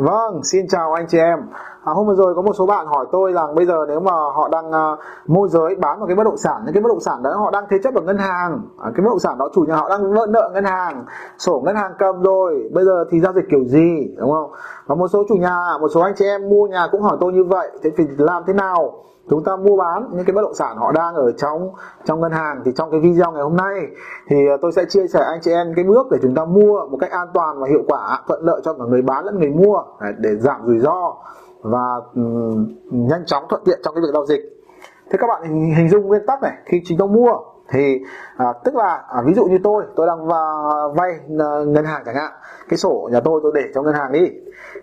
Vâng, xin chào anh chị em. À, hôm vừa rồi có một số bạn hỏi tôi rằng bây giờ nếu mà họ đang uh, môi giới bán một cái bất động sản, những cái bất động sản đó họ đang thế chấp ở ngân hàng, à, cái bất động sản đó chủ nhà họ đang nợ nợ ngân hàng, sổ ngân hàng cầm rồi, bây giờ thì giao dịch kiểu gì, đúng không? Và một số chủ nhà, một số anh chị em mua nhà cũng hỏi tôi như vậy, thế thì làm thế nào? chúng ta mua bán những cái bất động sản họ đang ở trong trong ngân hàng thì trong cái video ngày hôm nay thì à, tôi sẽ chia sẻ anh chị em cái bước để chúng ta mua một cách an toàn và hiệu quả thuận lợi cho cả người bán lẫn người mua để giảm rủi ro và ừ, nhanh chóng thuận tiện trong cái việc giao dịch. Thế các bạn hình, dung nguyên tắc này khi chúng ta mua thì à, tức là à, ví dụ như tôi tôi đang vay à, ngân hàng chẳng hạn cái sổ nhà tôi tôi để trong ngân hàng đi.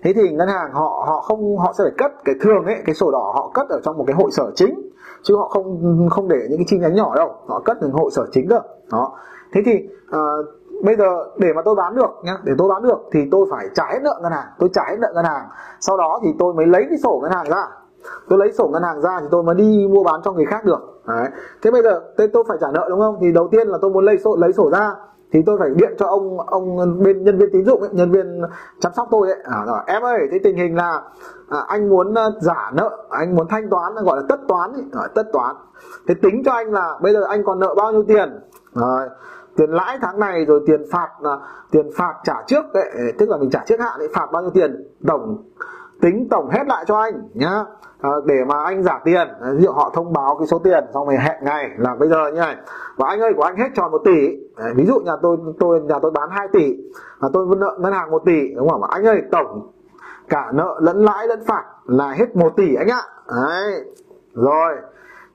Thế thì ngân hàng họ họ không họ sẽ phải cất cái thường ấy cái sổ đỏ họ cất ở trong một cái hội sở chính chứ họ không không để những cái chi nhánh nhỏ đâu họ cất ở hội sở chính cơ. Đó. Thế thì à, bây giờ để mà tôi bán được nhá để tôi bán được thì tôi phải trả hết nợ ngân hàng. Tôi trả hết nợ ngân hàng. Sau đó thì tôi mới lấy cái sổ ngân hàng ra. Tôi lấy sổ ngân hàng ra thì tôi mới đi mua bán cho người khác được. Đấy. thế bây giờ tôi, tôi phải trả nợ đúng không? Thì đầu tiên là tôi muốn lấy sổ lấy sổ ra. Thì tôi phải điện cho ông ông bên nhân viên tín dụng ấy, nhân viên chăm sóc tôi ấy. À, rồi em ơi thế tình hình là à, anh muốn à, giả nợ anh muốn thanh toán gọi là tất toán ấy, à, tất toán. Thế tính cho anh là bây giờ anh còn nợ bao nhiêu tiền? Rồi tiền lãi tháng này rồi tiền phạt là tiền phạt trả trước đấy tức là mình trả trước hạn đấy phạt bao nhiêu tiền? Tổng tính tổng hết lại cho anh nhá. À, để mà anh giả tiền à, ví dụ họ thông báo cái số tiền xong rồi hẹn ngày là bây giờ như này và anh ơi của anh hết tròn một tỷ. Đấy, ví dụ nhà tôi tôi nhà tôi bán 2 tỷ và tôi nợ ngân hàng một tỷ đúng không anh ơi tổng cả nợ lẫn lãi lẫn phạt là hết 1 tỷ anh ạ. Đấy. rồi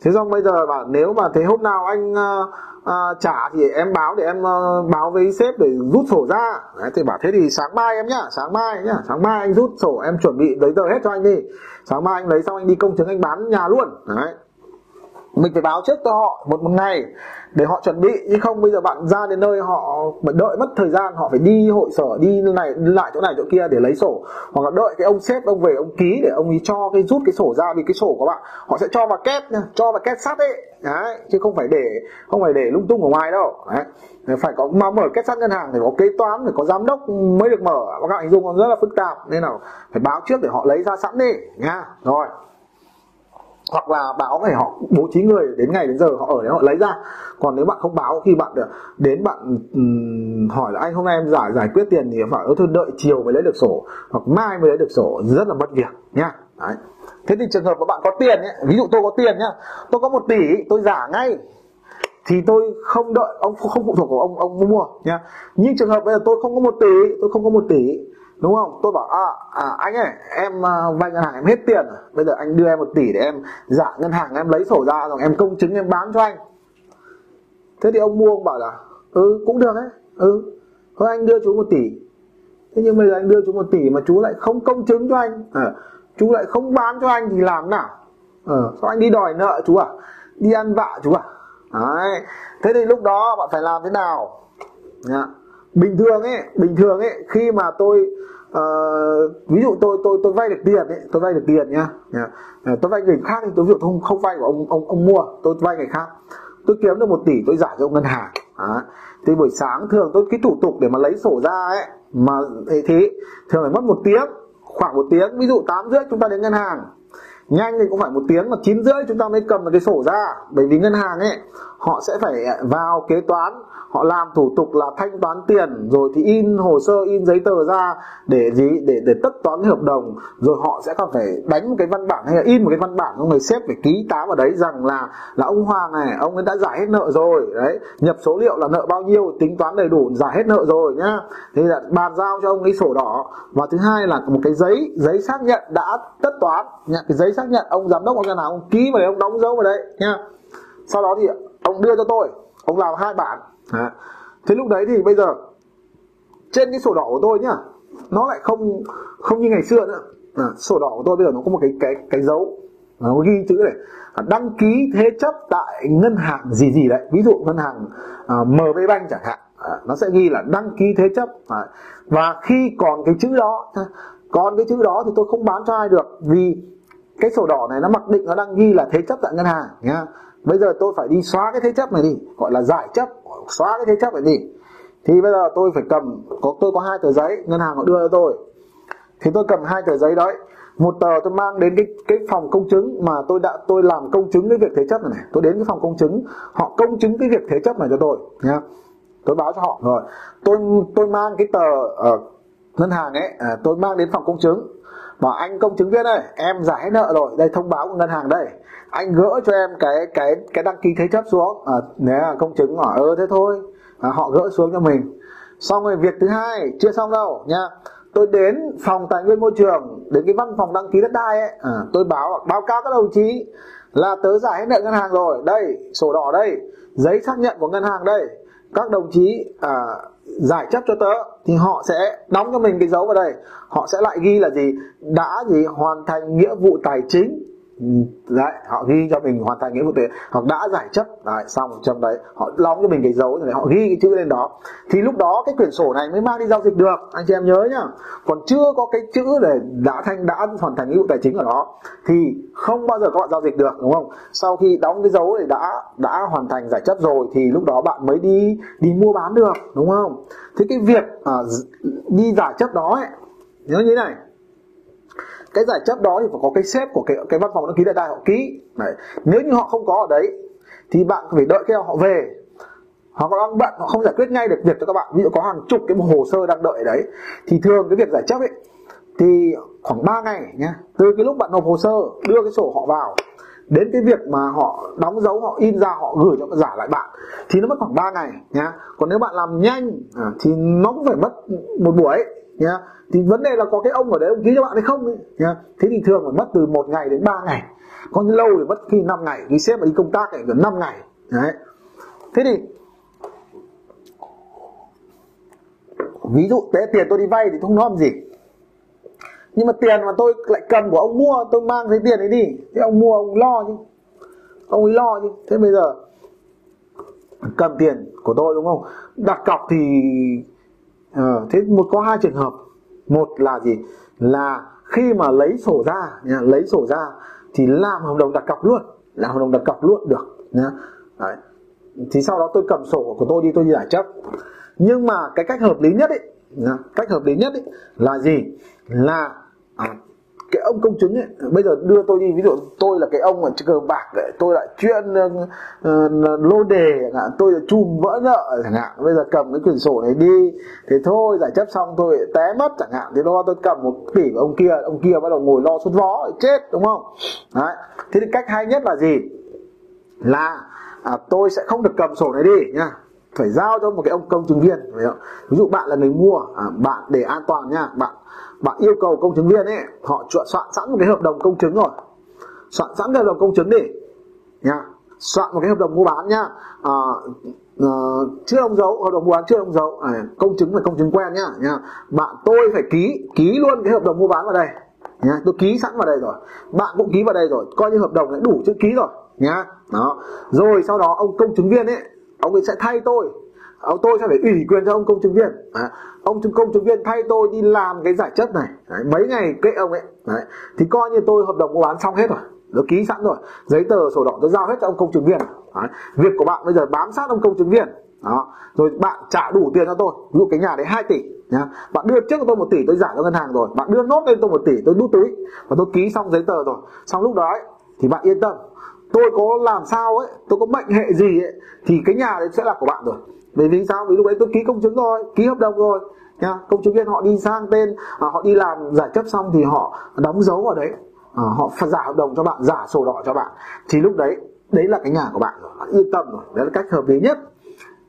thế xong bây giờ bảo nếu mà thế hôm nào anh uh, uh, trả thì em báo để em uh, báo với sếp để rút sổ ra. Đấy, thì bảo thế thì sáng mai em nhá sáng mai nhá sáng mai anh rút sổ em chuẩn bị giấy tờ hết cho anh đi. Sáng mai anh lấy xong anh đi công chứng anh bán nhà luôn. Đấy mình phải báo trước cho họ một một ngày để họ chuẩn bị. Chứ không bây giờ bạn ra đến nơi họ đợi mất thời gian, họ phải đi hội sở, đi này, đi lại chỗ này chỗ kia để lấy sổ. Hoặc là đợi cái ông sếp, ông về, ông ký để ông ấy cho cái, rút cái sổ ra. Vì cái sổ của bạn, họ sẽ cho vào két cho vào két sắt ấy. Đấy, chứ không phải để, không phải để lung tung ở ngoài đâu. Đấy phải có, mà mở kết sắt ngân hàng phải có kế toán, phải có giám đốc mới được mở. Các bạn hình dung rất là phức tạp. Nên là phải báo trước để họ lấy ra sẵn đi, nha. Rồi hoặc là báo ngày họ bố trí người đến ngày đến giờ họ ở đấy họ lấy ra. Còn nếu bạn không báo khi bạn ờ, đến bạn um, hỏi là anh hôm nay em giải giải quyết tiền thì phải thôi đợi chiều mới lấy được sổ hoặc mai mới lấy được sổ rất là mất việc nhá đấy. thế thì trường hợp của bạn có tiền nhé ví dụ tôi có tiền nhá tôi có một tỷ tôi giả ngay thì tôi không đợi ông không phụ thuộc của ông ông mua nhá. Nhưng trường hợp bây giờ tôi không có một tỷ tôi không có một tỷ đúng không? Tôi bảo à, à anh ơi em à, vay ngân hàng em hết tiền rồi. Bây giờ anh đưa em một tỷ để em giả ngân hàng em lấy sổ ra rồi em công chứng em bán cho anh. Thế thì ông mua ông bảo là ừ cũng được đấy. Ừ thôi anh đưa chú một tỷ. Thế nhưng bây giờ anh đưa chú một tỷ mà chú lại không công chứng cho anh à, chú lại không bán cho anh thì làm nào? Ờ sao anh đi đòi nợ chú à? Đi ăn vạ chú à? Đấy. Thế thì lúc đó bạn phải làm thế nào? Yeah bình thường ấy bình thường ấy khi mà tôi uh, ví dụ tôi tôi tôi vay được tiền ấy tôi vay được tiền nhá ờ, tôi vay người khác thì tôi ví dụ không không vay của ông ông ông mua tôi vay người khác. Tôi kiếm được một tỷ tôi giải cho ông ngân hàng Đó. thì buổi sáng thường tôi cái thủ tục để mà lấy sổ ra ấy mà thế thế thường phải mất một tiếng khoảng một tiếng ví dụ tám rưỡi chúng ta đến ngân hàng nhanh thì cũng phải một tiếng mà chín rưỡi chúng ta mới cầm được cái sổ ra. Bởi vì ngân hàng ấy, họ sẽ phải vào kế toán, họ làm thủ tục là thanh toán tiền, rồi thì in hồ sơ, in giấy tờ ra để gì? Để để tất toán hợp đồng. Rồi họ sẽ còn phải đánh một cái văn bản hay là in một cái văn bản cho người sếp phải ký tá vào đấy rằng là là ông Hoàng này, ông ấy đã giải hết nợ rồi. Đấy, nhập số liệu là nợ bao nhiêu, tính toán đầy đủ, giải hết nợ rồi nhá. Thế là bàn giao cho ông cái sổ đỏ. Và thứ hai là một cái giấy giấy xác nhận đã tất toán. Nhận cái giấy xác nhận ông giám đốc ngân hàng ông ký vào đấy ông đóng dấu vào đấy nha sau đó thì ông đưa cho tôi ông làm hai bản. À. thế lúc đấy thì bây giờ trên cái sổ đỏ của tôi nhá nó lại không không như ngày xưa nữa. À, sổ đỏ của tôi bây giờ nó có một cái cái cái dấu nó ghi chữ này. Đăng ký thế chấp tại ngân hàng gì gì đấy. Ví dụ ngân hàng à, MB Bank chẳng hạn. À, nó sẽ ghi là đăng ký thế chấp. À, và khi còn cái chữ đó còn cái chữ đó thì tôi không bán cho ai được vì cái sổ đỏ này nó mặc định nó đang ghi là thế chấp tại ngân hàng nhá. Bây giờ tôi phải đi xóa cái thế chấp này đi gọi là giải chấp xóa cái thế chấp này đi. Thì bây giờ tôi phải cầm có tôi có hai tờ giấy ngân hàng họ đưa cho tôi. Thì tôi cầm hai tờ giấy đấy một tờ tôi mang đến cái cái phòng công chứng mà tôi đã tôi làm công chứng cái việc thế chấp này, này. tôi đến cái phòng công chứng họ công chứng cái việc thế chấp này cho tôi nhá. Tôi báo cho họ rồi. Tôi tôi mang cái tờ ở uh, ngân hàng ấy à, tôi mang đến phòng công chứng. Bảo anh công chứng viên ơi em giải nợ rồi đây thông báo của ngân hàng đây. Anh gỡ cho em cái cái cái đăng ký thế chấp xuống. À, nếu là công chứng hỏi ơ ờ, thế thôi. À, họ gỡ xuống cho mình. Xong rồi việc thứ hai chưa xong đâu nha. Tôi đến phòng tài nguyên môi trường đến cái văn phòng đăng ký đất đai ấy à, tôi báo báo cáo các đồng chí là tớ giải hết nợ ngân hàng rồi. Đây sổ đỏ đây giấy xác nhận của ngân hàng đây. Các đồng chí à, giải chấp cho tớ, thì họ sẽ đóng cho mình cái dấu vào đây. Họ sẽ lại ghi là gì? Đã gì hoàn thành nghĩa vụ tài chính đấy họ ghi cho mình hoàn thành nghĩa vụ thuế hoặc đã giải chấp. Đấy, xong trong đấy. Họ đóng cho mình cái dấu này họ ghi cái chữ lên đó. Thì lúc đó cái quyển sổ này mới mang đi giao dịch được. Anh chị em nhớ nhá. Còn chưa có cái chữ để đã thành đã hoàn thành nghĩa vụ tài chính ở đó thì không bao giờ các bạn giao dịch được đúng không? Sau khi đóng cái dấu để đã đã hoàn thành giải chấp rồi thì lúc đó bạn mới đi đi mua bán được đúng không? Thế cái việc à, đi giải chấp đó ấy nhớ như thế này cái giải chấp đó thì phải có cái sếp của cái cái văn phòng đăng ký đất đai họ ký. Đấy. nếu như họ không có ở đấy, thì bạn phải đợi khi họ về. Họ có đang bận họ không giải quyết ngay được việc cho các bạn. Ví dụ có hàng chục cái hồ sơ đang đợi đấy. Thì thường cái việc giải chấp ấy, thì khoảng 3 ngày nhé từ cái lúc bạn nộp hồ sơ, đưa cái sổ họ vào, đến cái việc mà họ đóng dấu, họ in ra, họ gửi cho giả lại bạn, thì nó mất khoảng 3 ngày nhá. Còn nếu bạn làm nhanh à, thì nó cũng phải mất một buổi nhá. Thì vấn đề là có cái ông ở đấy ông ký cho bạn hay không ấy, nhá. Thế thì thường phải mất từ một ngày đến 3 ngày. Còn lâu thì mất khi 5 ngày khi xếp mà đi công tác thì gần 5 ngày. Đấy. Thế thì ví dụ thế tiền tôi đi vay thì không nói gì. Nhưng mà tiền mà tôi lại cầm của ông mua tôi mang cái tiền ấy đi. Thế ông mua ông lo chứ. Ông ấy lo chứ. Thế bây giờ cầm tiền của tôi đúng không? Đặt cọc thì ờ, thế một có hai trường hợp. Một là gì? Là khi mà lấy sổ ra nha, lấy sổ ra thì làm hợp đồng đặt cọc luôn làm hợp đồng đặt cọc luôn được nhá Đấy. thì sau đó tôi cầm sổ của tôi đi tôi đi giải chấp. Nhưng mà cái cách hợp lý nhất ấy cách hợp lý nhất ấy là gì? Là à, cái ông công chứng ấy bây giờ đưa tôi đi ví dụ tôi là cái ông ở cờ bạc ấy, tôi lại chuyên uh, lô đề chẳng hạn tôi là chùm vỡ nợ chẳng hạn bây giờ cầm cái quyển sổ này đi thế thôi giải chấp xong tôi té mất chẳng hạn thì đó tôi cầm một tỷ của ông kia ông kia bắt đầu ngồi lo sốt vó chết đúng không? Đấy thế thì cách hay nhất là gì? Là à, tôi sẽ không được cầm sổ này đi nha phải giao cho một cái ông công chứng viên ví dụ bạn là người mua à, bạn để an toàn nha bạn bạn yêu cầu công chứng viên ấy họ soạn sẵn một cái hợp đồng công chứng rồi. Soạn sẵn cái hợp đồng công chứng đi nha. Soạn một cái hợp đồng mua bán nhá à, à, chưa ông dấu hợp đồng mua bán chưa ông dấu à, công chứng là công chứng quen nhá nha. Bạn tôi phải ký ký luôn cái hợp đồng mua bán vào đây nhá tôi ký sẵn vào đây rồi. Bạn cũng ký vào đây rồi coi như hợp đồng đã đủ chữ ký rồi nhá đó. Rồi sau đó ông công chứng viên ấy ông ấy sẽ thay tôi. Ông tôi sẽ phải ủy quyền cho ông công chứng viên. À, ông công chứng viên thay tôi đi làm cái giải chấp này. Đấy, mấy ngày kệ ông ấy. Đấy, thì coi như tôi hợp đồng mua bán xong hết rồi. Nó ký sẵn rồi. Giấy tờ sổ đỏ tôi giao hết cho ông công chứng viên. Đấy. việc của bạn bây giờ bám sát ông công chứng viên. Đó. Rồi bạn trả đủ tiền cho tôi. Ví dụ cái nhà đấy 2 tỷ nhá. Bạn đưa trước cho tôi một tỷ tôi giải cho ngân hàng rồi. Bạn đưa nốt lên tôi một tỷ tôi đút túi. Và tôi ký xong giấy tờ rồi. Xong lúc đó ấy, thì bạn yên tâm tôi có làm sao ấy tôi có bệnh hệ gì ấy thì cái nhà đấy sẽ là của bạn rồi. Bởi vì sao? Vì lúc đấy tôi ký công chứng rồi ký hợp đồng rồi nha. Công chứng viên họ đi sang tên à, họ đi làm giải chấp xong thì họ đóng dấu vào đấy. À, họ giả hợp đồng cho bạn giả sổ đỏ cho bạn. Thì lúc đấy đấy là cái nhà của bạn rồi bạn yên tâm rồi. Đấy là cách hợp lý nhất.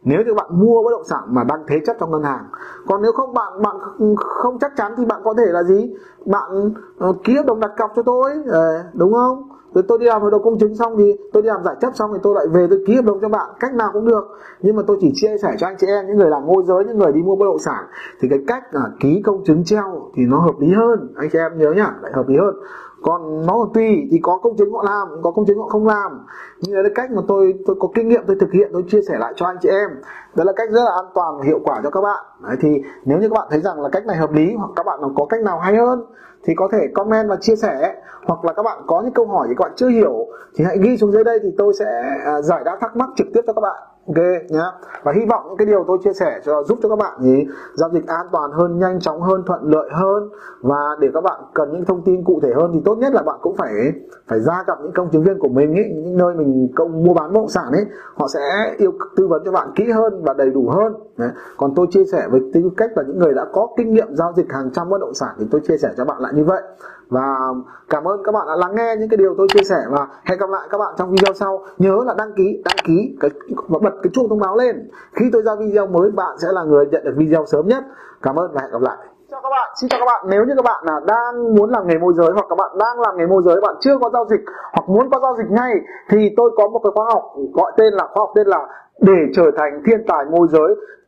Nếu như bạn mua bất động sản mà đang thế chấp trong ngân hàng còn nếu không bạn bạn không chắc chắn thì bạn có thể là gì? Bạn uh, ký hợp đồng đặt cọc cho tôi uh, đúng không? Rồi tôi đi làm hợp đồng công chứng xong thì tôi đi làm giải chấp xong thì tôi lại về tôi ký hợp đồng cho bạn. Cách nào cũng được. Nhưng mà tôi chỉ chia sẻ cho anh chị em, những người làm môi giới, những người đi mua bất động sản. Thì cái cách là ký công chứng treo thì nó hợp lý hơn. Anh chị em nhớ nhá, lại hợp lý hơn còn nó tùy thì có công chứng họ làm có công chứng họ không làm. Nhưng là cái cách mà tôi tôi có kinh nghiệm tôi thực hiện tôi chia sẻ lại cho anh chị em. Đó là cách rất là an toàn và hiệu quả cho các bạn. Đấy, thì nếu như các bạn thấy rằng là cách này hợp lý hoặc các bạn có cách nào hay hơn thì có thể comment và chia sẻ. Hoặc là các bạn có những câu hỏi gì các bạn chưa hiểu thì hãy ghi xuống dưới đây thì tôi sẽ à, giải đáp thắc mắc trực tiếp cho các bạn ok nhé và hy vọng những cái điều tôi chia sẻ cho giúp cho các bạn ý giao dịch an toàn hơn nhanh chóng hơn thuận lợi hơn. Và để các bạn cần những thông tin cụ thể hơn thì tốt nhất là bạn cũng phải phải ra gặp những công chứng viên của mình ý, những nơi mình công mua bán bất động sản ấy. Họ sẽ yêu tư vấn cho bạn kỹ hơn và đầy đủ hơn. Đấy. còn tôi chia sẻ với tư cách là những người đã có kinh nghiệm giao dịch hàng trăm bất động sản thì tôi chia sẻ cho bạn lại như vậy và cảm ơn các bạn đã lắng nghe những cái điều tôi chia sẻ và hẹn gặp lại các bạn trong video sau. Nhớ là đăng ký đăng ký cái, và bật cái chuông thông báo lên. Khi tôi ra video mới, bạn sẽ là người nhận được video sớm nhất. Cảm ơn và hẹn gặp lại. Chào các bạn. Xin chào các bạn. Nếu như các bạn là đang muốn làm nghề môi giới hoặc các bạn đang làm nghề môi giới, bạn chưa có giao dịch hoặc muốn có giao dịch ngay, thì tôi có một cái khóa học gọi tên là, khóa học tên là để trở thành thiên tài môi giới